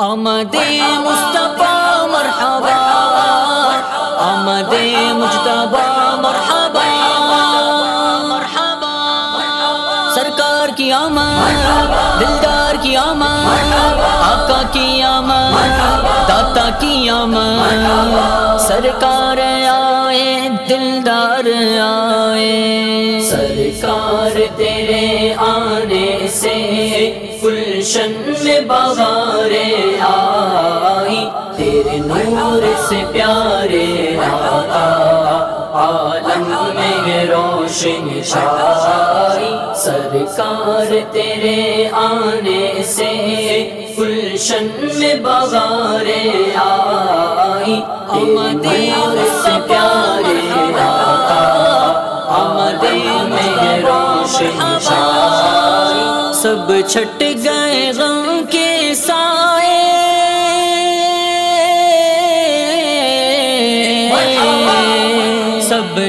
آمد مصطفیٰ، مرحبا۔ آمد مجتبہ مرحبا۔ مرحبا سرکار کی آمد، دلدار کی آمد، آقا کی آمد، داتا کی آمد۔ سرکار آئے، دلدار آئے۔ سرکار تیرے آنے سے گلشن میں بغارے آئی تیرے نور سے پیارے آقا عالم میں روشن چھائی، سرکار تیرے آنے سے گلشن میں بغارے آئی۔ تیرے سے پیارے آقا آمد میں روشن چھائی۔ سب چھٹ گئے غم کے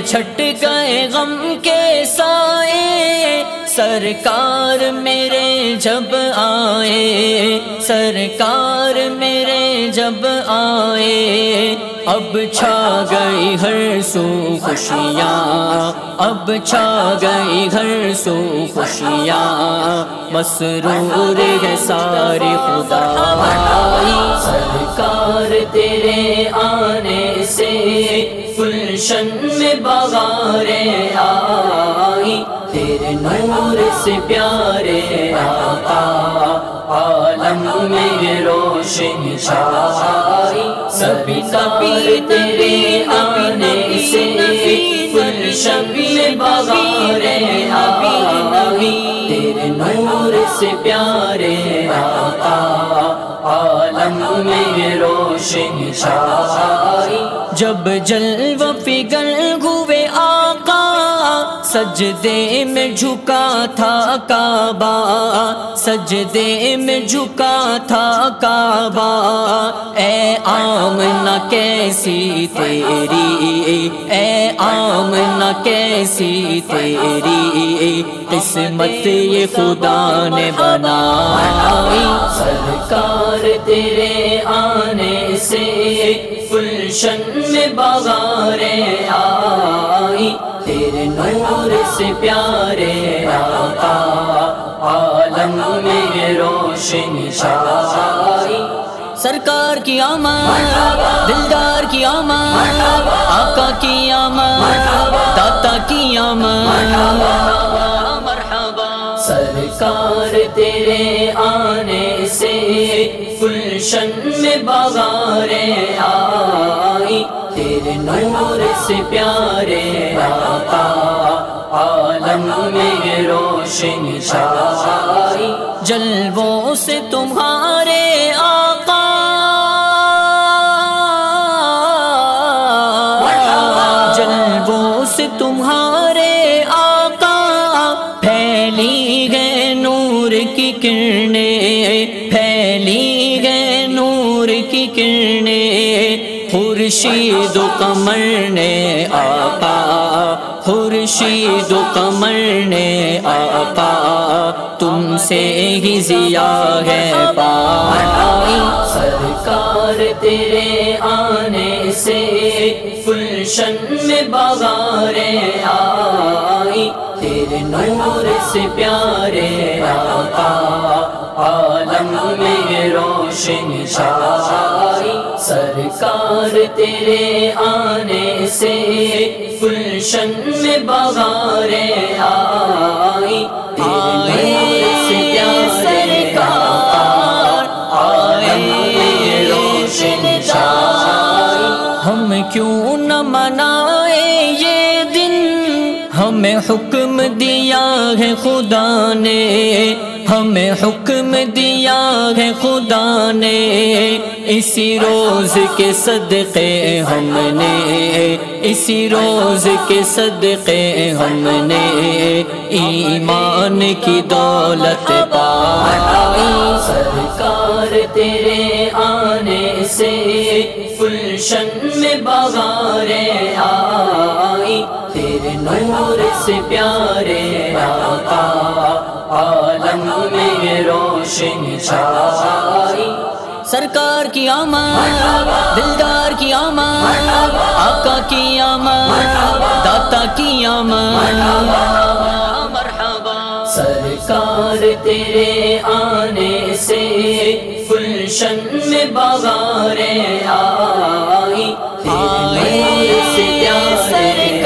چھٹ گئے غم کے سائے، سرکار میرے جب آئے، سرکار میرے جب آئے۔ اب چھا گئی ہر سو خوشیاں، اب چھا گئی ہر سو خوشیاں۔ مسرور ہے سارے خدا سرکار تیرے آنے سے۔ گلشن میں بغارے آئی تیرے نور سے پیارے آقا، عالم میں روشن چھائی۔ سبھی سبھی تیرے آنے سے گلشن میں بغارے آئی تیرے نور سے پیارے آقا عالم میں روشن چھائی۔ جب جلو فگر ہوئے آقا، سجدے میں جھکا تھا کعبہ۔ سجدے میں جھکا تھا کعبہ۔ اے آمنہ کیسی تیری۔ اے آمنہ کیسی تیری۔ قسمت یہ خدا نے بنائی سرکار تیرے آنے سے گلشن میں بغارے آئی۔ تیرے نور سے پیارے آقا، عالم میں روشن چھائی سرکار کی آمد، دلدار کی آمد، آقا کی آمد، داتا کی آمد۔ مرحبا سرکار تیرے آنے سے گلشن میں بغارے آئی۔ تیرے نور سے پیارے آقا، عالم میں روشن چھائی۔ جلووں سے تمہارے کی کرنیں خورشید و کمر نے آقا، خورشید و کمر نے آقا، تم سے ہی ضیا ہے پائی سرکار تیرے آنے سے، گلشن میں بغارے آئی۔ تیرے نور سے پیارے آقا عالم میں روشن چھائی سرکار تیرے آنے سے گلشن میں بغارے آئی۔ تیرے سے عالم میں روشن چھائی ہم کیوں نہ منائے یہ دن؟ ہمیں حکم دیا ہے خدا نے۔ ہمیں حکم دیا ہے خدا نے، اسی روز کے صدقے ہم نے، اسی روز کے صدقے ہم نے، ایمان کی دولت پائی سرکار تیرے آنے سے گلشن میں بغارے آئی۔ تیرے نور سے پیارے آقا میں روشن چھائی۔ سرکار کی آمد دلدار کی آمد آقا کی آمد داتا کی آمد۔ مرحبا۔ سرکار تیرے آنے سے فلشن میں بغاریں آئی۔ تیرے سے پیارے